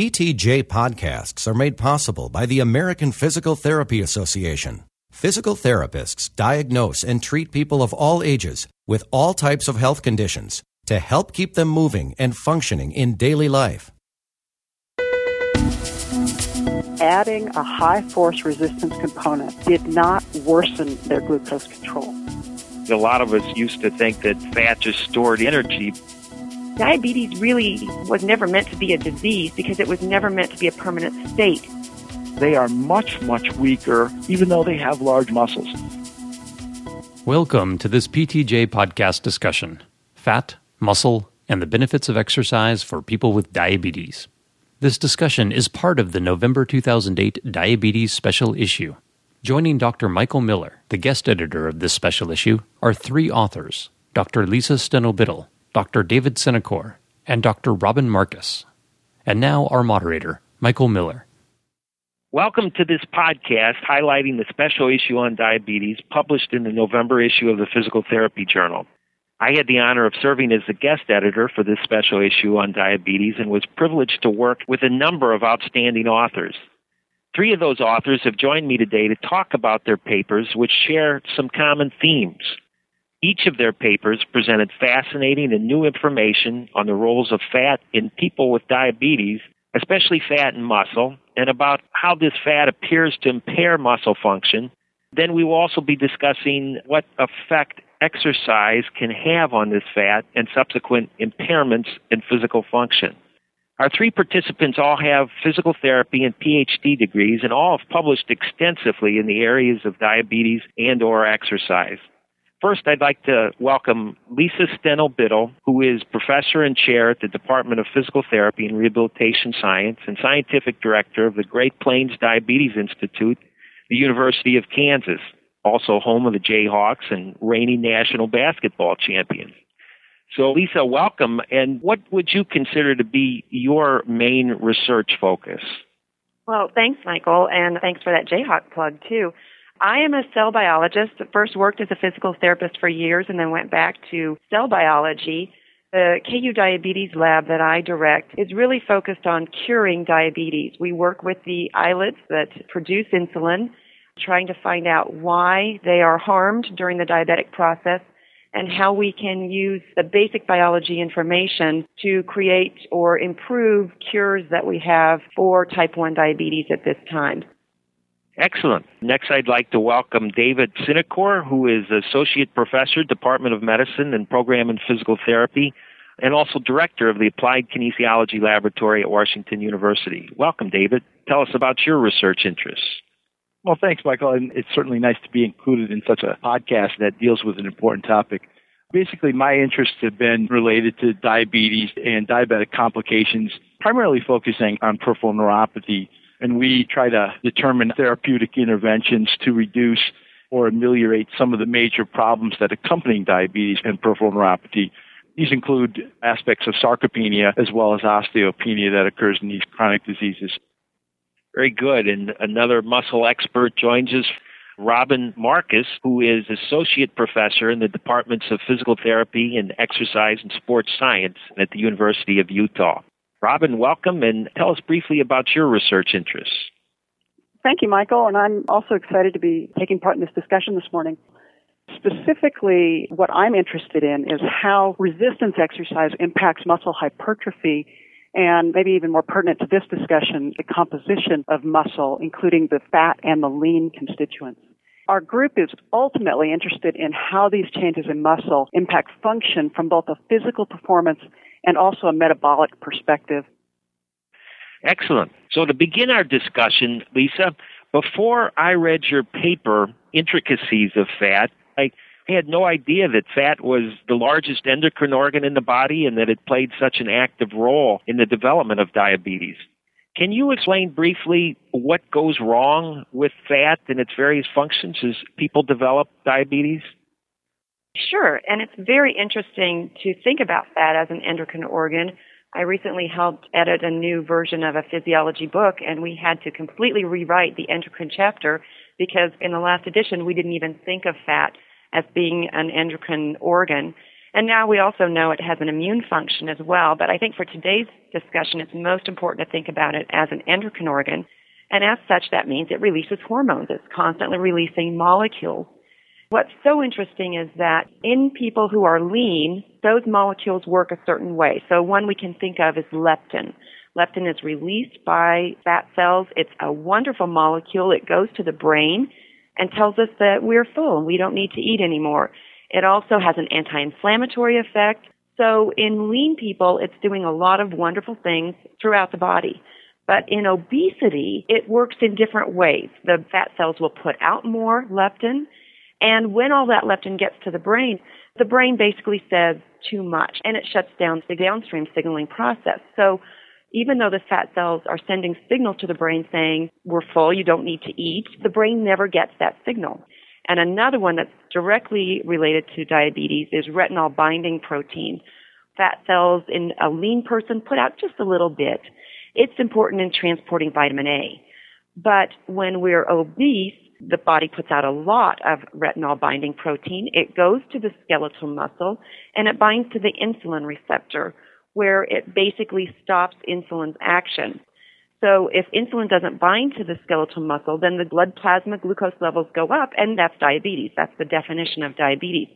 PTJ podcasts are made possible by the American Physical Therapy Association. Physical therapists diagnose and treat people of all ages with all types of health conditions to help keep them moving and functioning in daily life. Adding a high force resistance component did not worsen their glucose control. A lot of us used to think that fat just stored energy diabetes really was never meant to be a disease because it was never meant to be a permanent state. They are much, much weaker, even though they have large muscles. Welcome to this PTJ podcast discussion Fat, Muscle, and the Benefits of Exercise for People with Diabetes. This discussion is part of the November 2008 Diabetes Special Issue. Joining Dr. Michael Miller, the guest editor of this special issue, are three authors Dr. Lisa Stehno-Bittel, Dr. David Sinacore, and Dr. Robin Marcus. And now our moderator, Michael Miller. Welcome to this podcast highlighting the special issue on diabetes published in the November issue of the Physical Therapy Journal. I had the honor of serving as the guest editor for this special issue on diabetes and was privileged to work with a number of outstanding authors. Three of those authors have joined me today to talk about their papers, which share some common themes. Each of their papers presented fascinating and new information on the roles of fat in people with diabetes, especially fat and muscle, and about how this fat appears to impair muscle function. Then we will also be discussing what effect exercise can have on this fat and subsequent impairments in physical function. Our three participants all have physical therapy and PhD degrees and all have published extensively in the areas of diabetes and or exercise. First, I'd like to welcome Lisa Stehno-Bittel, who is professor and chair at the Department of Physical Therapy and Rehabilitation Science and scientific director of the Great Plains Diabetes Institute, the University of Kansas, also home of the Jayhawks and reigning national basketball champions. So, Lisa, welcome. And what would you consider to be your main research focus? Well, thanks, Michael, and thanks for that Jayhawk plug, too. I am a cell biologist. First worked as a physical therapist for years and then went back to cell biology. The KU Diabetes Lab that I direct is really focused on curing diabetes. We work with the islets that produce insulin, trying to find out why they are harmed during the diabetic process and how we can use the basic biology information to create or improve cures that we have for type 1 diabetes at this time. Excellent. Next, I'd like to welcome David Sinacore, who is Associate Professor, Department of Medicine and Program in Physical Therapy, and also Director of the Applied Kinesiology Laboratory at Washington University. Welcome, David. Tell us about your research interests. Well, thanks, Michael. And it's certainly nice to be included in such a podcast that deals with an important topic. Basically, my interests have been related to diabetes and diabetic complications, primarily focusing on peripheral neuropathy and we try to determine therapeutic interventions to reduce or ameliorate some of the major problems that accompany diabetes and peripheral neuropathy. These include aspects of sarcopenia as well as osteopenia that occurs in these chronic diseases. Very good. And another muscle expert joins us, Robin Marcus, who is associate professor in the departments of physical therapy and exercise and sports science at the University of Utah. Robin, welcome and tell us briefly about your research interests. Thank you, Michael, and I'm also excited to be taking part in this discussion this morning. Specifically, what I'm interested in is how resistance exercise impacts muscle hypertrophy and maybe even more pertinent to this discussion, the composition of muscle, including the fat and the lean constituents. Our group is ultimately interested in how these changes in muscle impact function from both a physical performance and also a metabolic perspective. Excellent. So to begin our discussion, Lisa, before I read your paper, Intricacies of Fat, I had no idea that fat was the largest endocrine organ in the body and that it played such an active role in the development of diabetes. Can you explain briefly what goes wrong with fat and its various functions as people develop diabetes? Sure, and it's very interesting to think about fat as an endocrine organ. I recently helped edit a new version of a physiology book, and we had to completely rewrite the endocrine chapter because in the last edition we didn't even think of fat as being an endocrine organ. And now we also know it has an immune function as well. But I think for today's discussion, it's most important to think about it as an endocrine organ. And as such, that means it releases hormones. It's constantly releasing molecules. What's so interesting is that in people who are lean, those molecules work a certain way. So one we can think of is leptin. Leptin is released by fat cells. It's a wonderful molecule. It goes to the brain and tells us that we're full and we don't need to eat anymore. It also has an anti-inflammatory effect. So in lean people, it's doing a lot of wonderful things throughout the body. But in obesity, it works in different ways. The fat cells will put out more leptin. And when all that leptin gets to the brain, the brain basically says too much and it shuts down the downstream signaling process. So even though the fat cells are sending signals to the brain saying, we're full, you don't need to eat, the brain never gets that signal. And another one that's directly related to diabetes is retinol binding protein. Fat cells in a lean person put out just a little bit. It's important in transporting vitamin A. But when we're obese, the body puts out a lot of retinol binding protein. It goes to the skeletal muscle and it binds to the insulin receptor where it basically stops insulin's action. So if insulin doesn't bind to the skeletal muscle, then the blood plasma glucose levels go up, and that's diabetes. That's the definition of diabetes.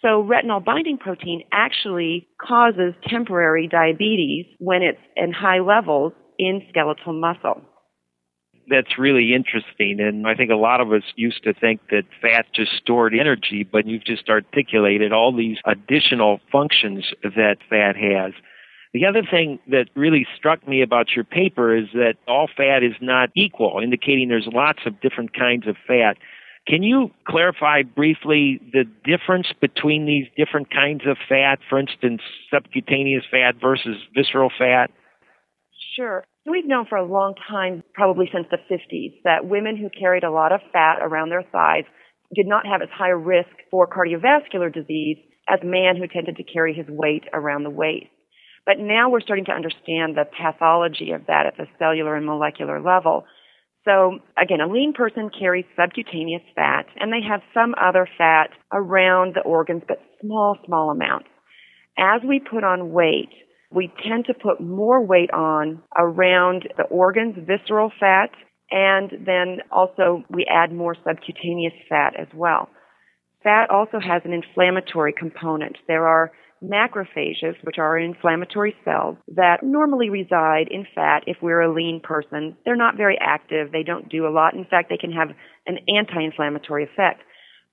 So retinol binding protein actually causes temporary diabetes when it's in high levels in skeletal muscle. That's really interesting. And I think a lot of us used to think that fat just stored energy, but you've just articulated all these additional functions that fat has. The other thing that really struck me about your paper is that all fat is not equal, indicating there's lots of different kinds of fat. Can you clarify briefly the difference between these different kinds of fat, for instance, subcutaneous fat versus visceral fat? Sure. We've known for a long time, probably since the 50s, that women who carried a lot of fat around their thighs did not have as high a risk for cardiovascular disease as man who tended to carry his weight around the waist. But now we're starting to understand the pathology of that at the cellular and molecular level. So again, a lean person carries subcutaneous fat and they have some other fat around the organs, but small, small amounts. As we put on weight, we tend to put more weight on around the organs, visceral fat, and then also we add more subcutaneous fat as well. Fat also has an inflammatory component. There are macrophages, which are inflammatory cells that normally reside in fat if we're a lean person. They're not very active. They don't do a lot. In fact, they can have an anti-inflammatory effect.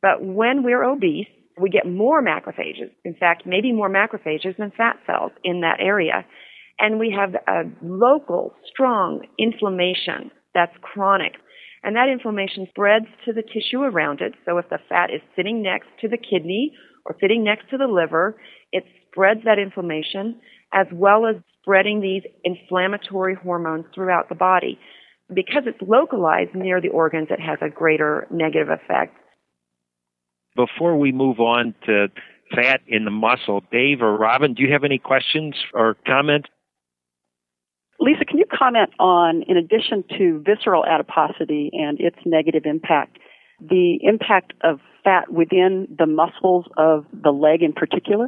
But when we're obese, we get more macrophages. In fact, maybe more macrophages than fat cells in that area. And we have a local, strong inflammation that's chronic. And that inflammation spreads to the tissue around it. So if the fat is sitting next to the kidney or sitting next to the liver, it spreads that inflammation as well as spreading these inflammatory hormones throughout the body. Because it's localized near the organs, it has a greater negative effect. Before we move on to fat in the muscle, Dave or Robin, do you have any questions or comments? Lisa, can you comment on, in addition to visceral adiposity and its negative impact, the impact of fat within the muscles of the leg in particular?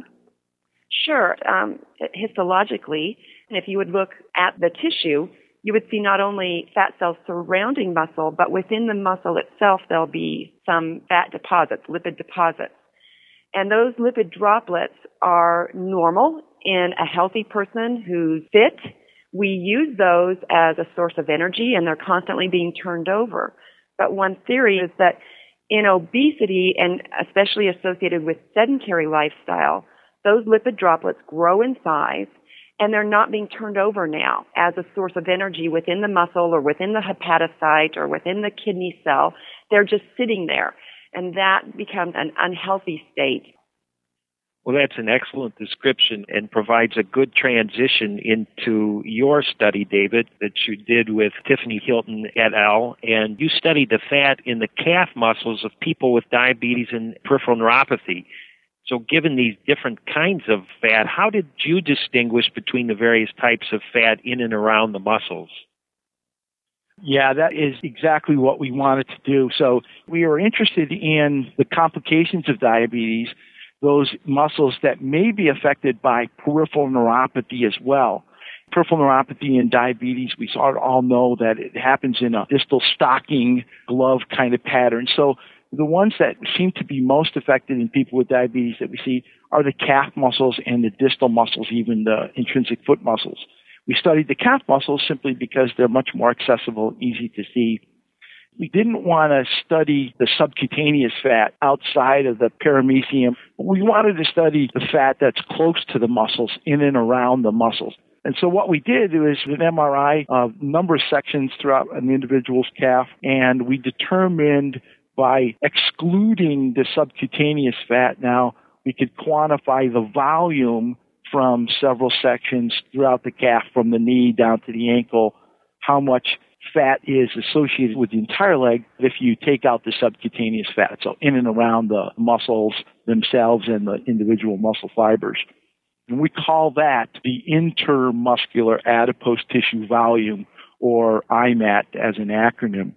Sure. Um, histologically, if you would look at the tissue, you would see not only fat cells surrounding muscle, but within the muscle itself, there'll be some fat deposits, lipid deposits. And those lipid droplets are normal in a healthy person who's fit. We use those as a source of energy and they're constantly being turned over. But one theory is that in obesity and especially associated with sedentary lifestyle, those lipid droplets grow in size and they're not being turned over now as a source of energy within the muscle or within the hepatocyte or within the kidney cell. They're just sitting there and that becomes an unhealthy state. Well, that's an excellent description and provides a good transition into your study, David, that you did with Tiffany Hilton et al. And you studied the fat in the calf muscles of people with diabetes and peripheral neuropathy. So, given these different kinds of fat, how did you distinguish between the various types of fat in and around the muscles? Yeah, that is exactly what we wanted to do. So, we were interested in the complications of diabetes those muscles that may be affected by peripheral neuropathy as well. Peripheral neuropathy and diabetes, we all know that it happens in a distal stocking glove kind of pattern. So the ones that seem to be most affected in people with diabetes that we see are the calf muscles and the distal muscles, even the intrinsic foot muscles. We studied the calf muscles simply because they're much more accessible, easy to see. We didn't want to study the subcutaneous fat outside of the perimysium. We wanted to study the fat that's close to the muscles, in and around the muscles. And so what we did was an MRI of number of sections throughout an individual's calf, and we determined by excluding the subcutaneous fat now, we could quantify the volume from several sections throughout the calf from the knee down to the ankle, how much fat is associated with the entire leg if you take out the subcutaneous fat. So in and around the muscles themselves and the individual muscle fibers. And we call that the intermuscular adipose tissue volume or IMAT as an acronym.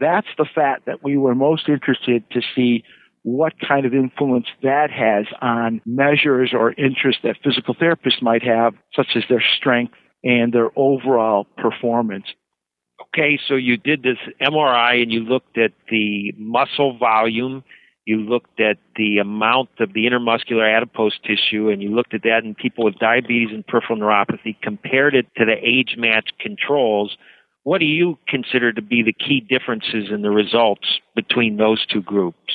That's the fat that we were most interested to see what kind of influence that has on measures or interests that physical therapists might have, such as their strength and their overall performance. Okay, so you did this MRI and you looked at the muscle volume, you looked at the amount of the intermuscular adipose tissue, and you looked at that in people with diabetes and peripheral neuropathy, compared it to the age matched controls. What do you consider to be the key differences in the results between those two groups?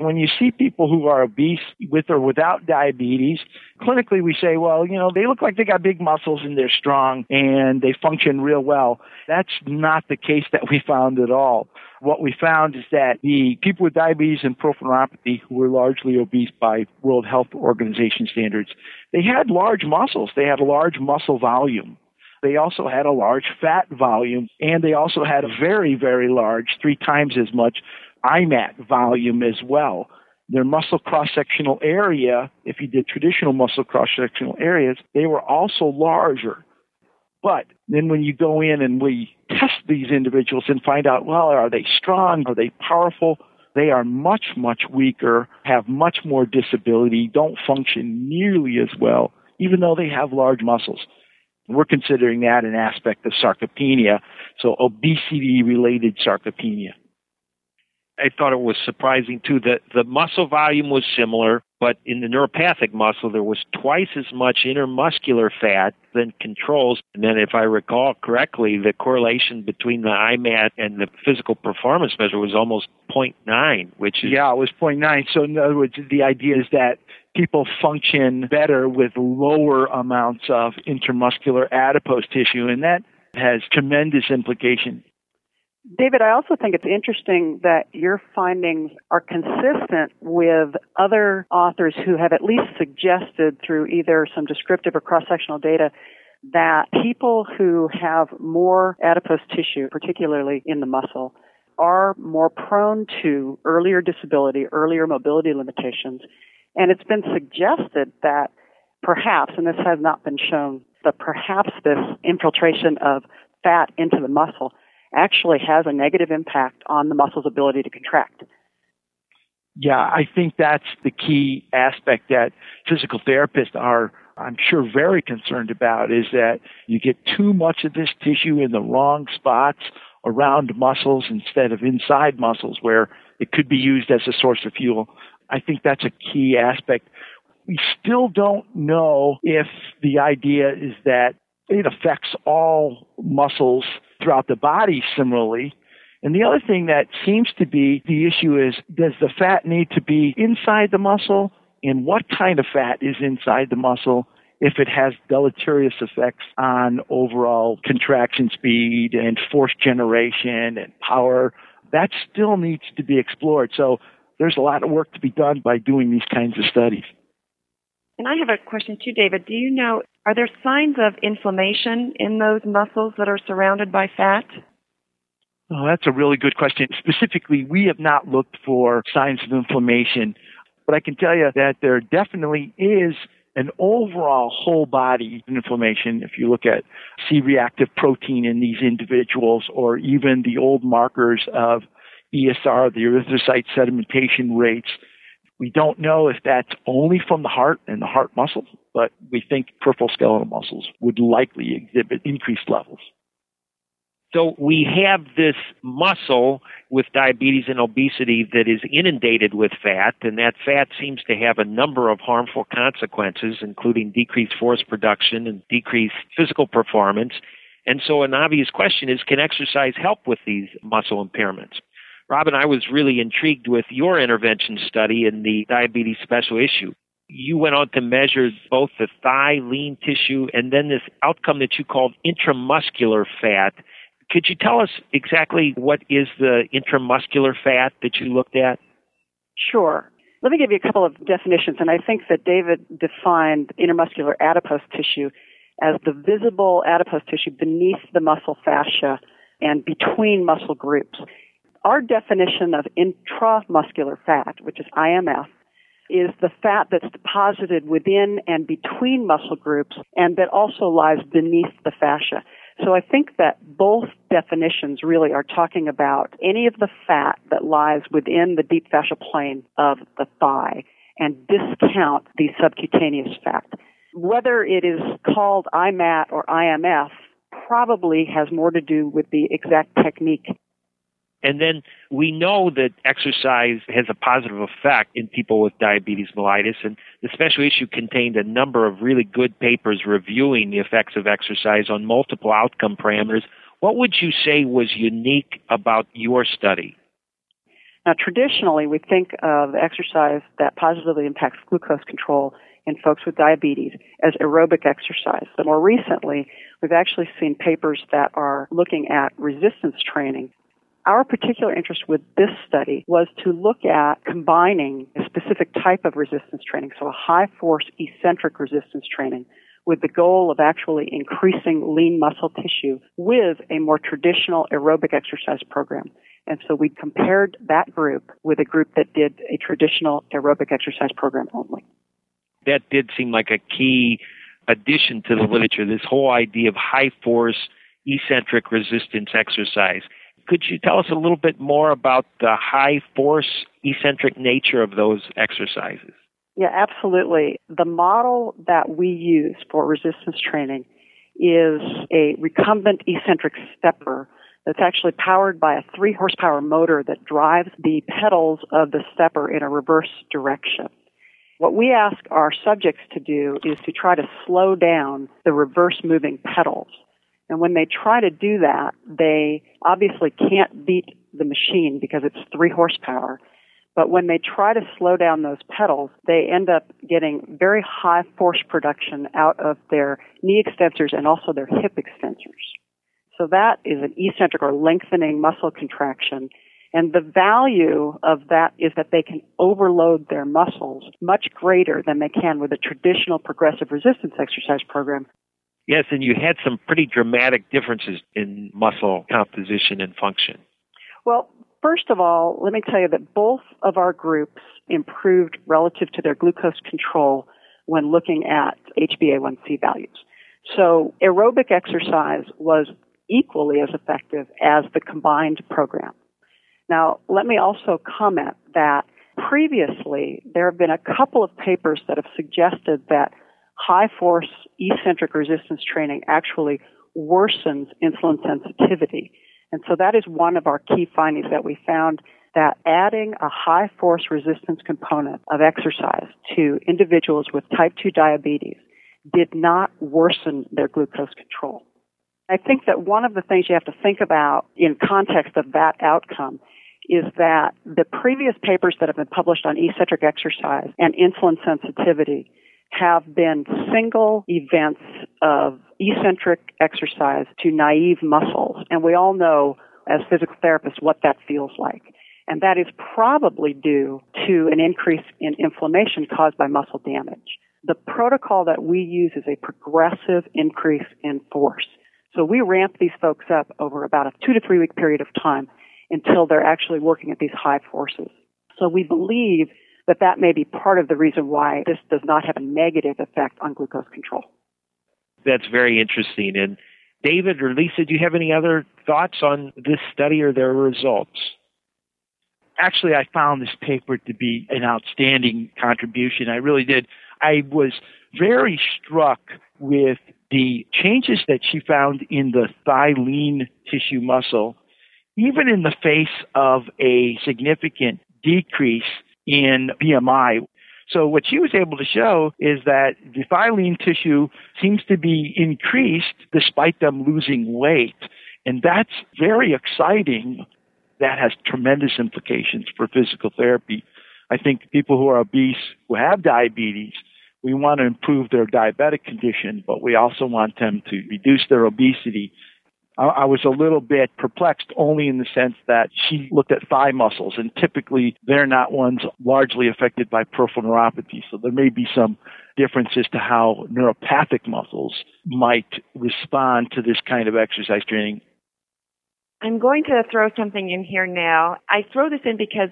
when you see people who are obese with or without diabetes, clinically we say, well, you know, they look like they got big muscles and they're strong and they function real well. That's not the case that we found at all. What we found is that the people with diabetes and peripheral neuropathy who were largely obese by World Health Organization standards, they had large muscles. They had a large muscle volume. They also had a large fat volume and they also had a very, very large, three times as much IMAT volume as well. Their muscle cross sectional area, if you did traditional muscle cross sectional areas, they were also larger. But then when you go in and we test these individuals and find out, well, are they strong? Are they powerful? They are much, much weaker, have much more disability, don't function nearly as well, even though they have large muscles. We're considering that an aspect of sarcopenia, so obesity related sarcopenia. I thought it was surprising too that the muscle volume was similar, but in the neuropathic muscle there was twice as much intermuscular fat than controls. And then, if I recall correctly, the correlation between the IMAT and the physical performance measure was almost 0.9, which is yeah, it was 0.9. So in other words, the idea is that people function better with lower amounts of intermuscular adipose tissue, and that has tremendous implications David, I also think it's interesting that your findings are consistent with other authors who have at least suggested through either some descriptive or cross-sectional data that people who have more adipose tissue, particularly in the muscle, are more prone to earlier disability, earlier mobility limitations. And it's been suggested that perhaps, and this has not been shown, but perhaps this infiltration of fat into the muscle actually has a negative impact on the muscle's ability to contract. Yeah, I think that's the key aspect that physical therapists are, I'm sure, very concerned about is that you get too much of this tissue in the wrong spots around muscles instead of inside muscles where it could be used as a source of fuel. I think that's a key aspect. We still don't know if the idea is that it affects all muscles throughout the body similarly. And the other thing that seems to be the issue is does the fat need to be inside the muscle? And what kind of fat is inside the muscle if it has deleterious effects on overall contraction speed and force generation and power? That still needs to be explored. So there's a lot of work to be done by doing these kinds of studies. And I have a question too, David. Do you know, are there signs of inflammation in those muscles that are surrounded by fat? Oh, that's a really good question. Specifically, we have not looked for signs of inflammation, but I can tell you that there definitely is an overall whole body inflammation. If you look at C reactive protein in these individuals, or even the old markers of ESR, the erythrocyte sedimentation rates, We don't know if that's only from the heart and the heart muscle, but we think peripheral skeletal muscles would likely exhibit increased levels. So we have this muscle with diabetes and obesity that is inundated with fat, and that fat seems to have a number of harmful consequences, including decreased force production and decreased physical performance. And so an obvious question is, can exercise help with these muscle impairments? Robin, I was really intrigued with your intervention study in the diabetes special issue. You went on to measure both the thigh lean tissue and then this outcome that you called intramuscular fat could you tell us exactly what is the intramuscular fat that you looked at? Sure. Let me give you a couple of definitions, and I think that David defined intramuscular adipose tissue as the visible adipose tissue beneath the muscle fascia and between muscle groups. Our definition of intramuscular fat, which is IMF, is the fat that's deposited within and between muscle groups and that also lies beneath the fascia. So I think that both definitions really are talking about any of the fat that lies within the deep fascial plane of the thigh and discount the subcutaneous fat. Whether it is called IMAT or IMF probably has more to do with the exact technique and then we know that exercise has a positive effect in people with diabetes mellitus. And the special issue contained a number of really good papers reviewing the effects of exercise on multiple outcome parameters. What would you say was unique about your study? Now, traditionally, we think of exercise that positively impacts glucose control in folks with diabetes as aerobic exercise. But more recently, we've actually seen papers that are looking at resistance training our particular interest with this study was to look at combining a specific type of resistance training, so a high force eccentric resistance training, with the goal of actually increasing lean muscle tissue with a more traditional aerobic exercise program. And so we compared that group with a group that did a traditional aerobic exercise program only. That did seem like a key addition to the literature, this whole idea of high force eccentric resistance exercise. Could you tell us a little bit more about the high force eccentric nature of those exercises? Yeah, absolutely. The model that we use for resistance training is a recumbent eccentric stepper that's actually powered by a three horsepower motor that drives the pedals of the stepper in a reverse direction. What we ask our subjects to do is to try to slow down the reverse moving pedals. And when they try to do that, they obviously can't beat the machine because it's three horsepower. But when they try to slow down those pedals, they end up getting very high force production out of their knee extensors and also their hip extensors. So that is an eccentric or lengthening muscle contraction. And the value of that is that they can overload their muscles much greater than they can with a traditional progressive resistance exercise program Yes, and you had some pretty dramatic differences in muscle composition and function. Well, first of all, let me tell you that both of our groups improved relative to their glucose control when looking at HbA1c values. So aerobic exercise was equally as effective as the combined program. Now, let me also comment that previously there have been a couple of papers that have suggested that high force eccentric resistance training actually worsens insulin sensitivity. And so that is one of our key findings that we found that adding a high force resistance component of exercise to individuals with type 2 diabetes did not worsen their glucose control. I think that one of the things you have to think about in context of that outcome is that the previous papers that have been published on eccentric exercise and insulin sensitivity have been single events of eccentric exercise to naive muscles. And we all know as physical therapists what that feels like. And that is probably due to an increase in inflammation caused by muscle damage. The protocol that we use is a progressive increase in force. So we ramp these folks up over about a two to three week period of time until they're actually working at these high forces. So we believe that that may be part of the reason why this does not have a negative effect on glucose control. That's very interesting. And David or Lisa, do you have any other thoughts on this study or their results? actually, I found this paper to be an outstanding contribution. I really did. I was very struck with the changes that she found in the thigh lean tissue muscle, even in the face of a significant decrease in BMI. So what she was able to show is that the lean tissue seems to be increased despite them losing weight. And that's very exciting. That has tremendous implications for physical therapy. I think people who are obese, who have diabetes, we want to improve their diabetic condition, but we also want them to reduce their obesity. I was a little bit perplexed only in the sense that she looked at thigh muscles and typically they're not ones largely affected by peripheral neuropathy. So there may be some differences to how neuropathic muscles might respond to this kind of exercise training. I'm going to throw something in here now. I throw this in because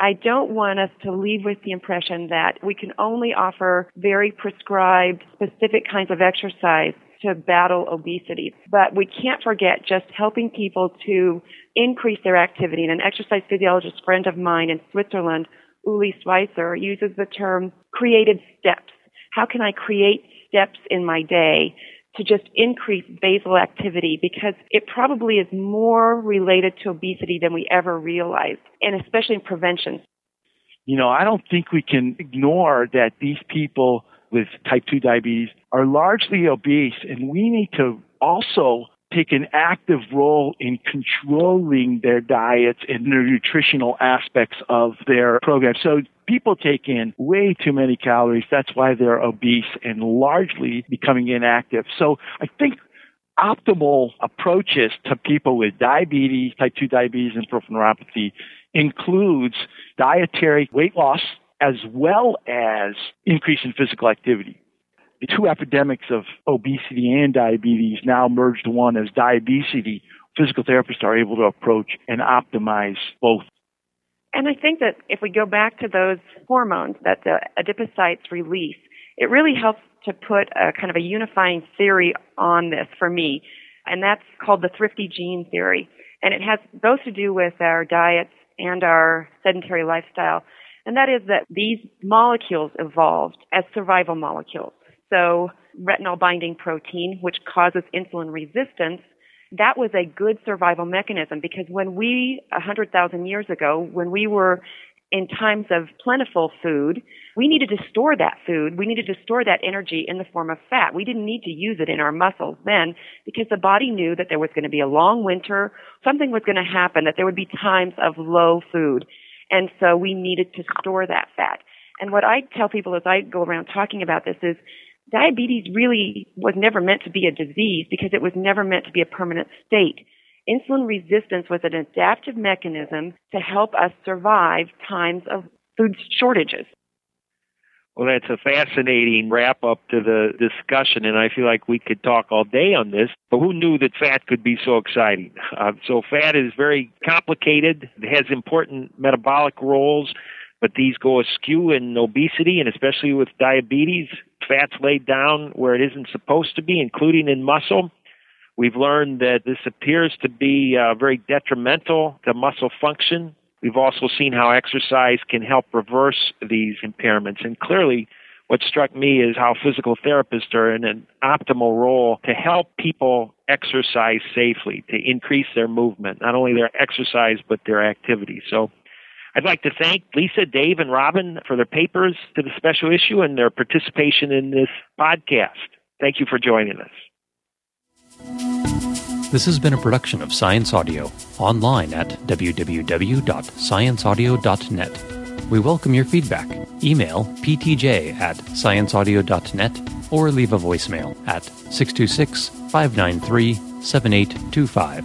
I don't want us to leave with the impression that we can only offer very prescribed, specific kinds of exercise to battle obesity. But we can't forget just helping people to increase their activity. And an exercise physiologist friend of mine in Switzerland, Uli Schweitzer, uses the term created steps. How can I create steps in my day to just increase basal activity because it probably is more related to obesity than we ever realized, and especially in prevention. You know, I don't think we can ignore that these people with type 2 diabetes are largely obese, and we need to also take an active role in controlling their diets and the nutritional aspects of their program. So people take in way too many calories. That's why they're obese and largely becoming inactive. So I think optimal approaches to people with diabetes, type 2 diabetes, and peripheral neuropathy includes dietary weight loss as well as increase in physical activity the two epidemics of obesity and diabetes now merged one as diabetes. Physical therapists are able to approach and optimize both. And I think that if we go back to those hormones that the adipocytes release, it really helps to put a kind of a unifying theory on this for me. And that's called the thrifty gene theory. And it has both to do with our diets and our sedentary lifestyle. And that is that these molecules evolved as survival molecules. So retinol binding protein, which causes insulin resistance, that was a good survival mechanism because when we, 100,000 years ago, when we were in times of plentiful food, we needed to store that food. We needed to store that energy in the form of fat. We didn't need to use it in our muscles then because the body knew that there was going to be a long winter, something was going to happen, that there would be times of low food. And so we needed to store that fat. And what I tell people as I go around talking about this is diabetes really was never meant to be a disease because it was never meant to be a permanent state. Insulin resistance was an adaptive mechanism to help us survive times of food shortages. Well, that's a fascinating wrap up to the discussion, and I feel like we could talk all day on this. But who knew that fat could be so exciting? Uh, so, fat is very complicated, it has important metabolic roles, but these go askew in obesity and especially with diabetes. Fat's laid down where it isn't supposed to be, including in muscle. We've learned that this appears to be uh, very detrimental to muscle function. We've also seen how exercise can help reverse these impairments. And clearly, what struck me is how physical therapists are in an optimal role to help people exercise safely, to increase their movement, not only their exercise, but their activity. So I'd like to thank Lisa, Dave, and Robin for their papers to the special issue and their participation in this podcast. Thank you for joining us. This has been a production of Science Audio, online at www.scienceaudio.net. We welcome your feedback. Email ptj at scienceaudio.net or leave a voicemail at 626 593 7825.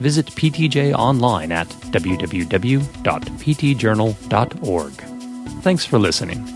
Visit PTJ online at www.ptjournal.org. Thanks for listening.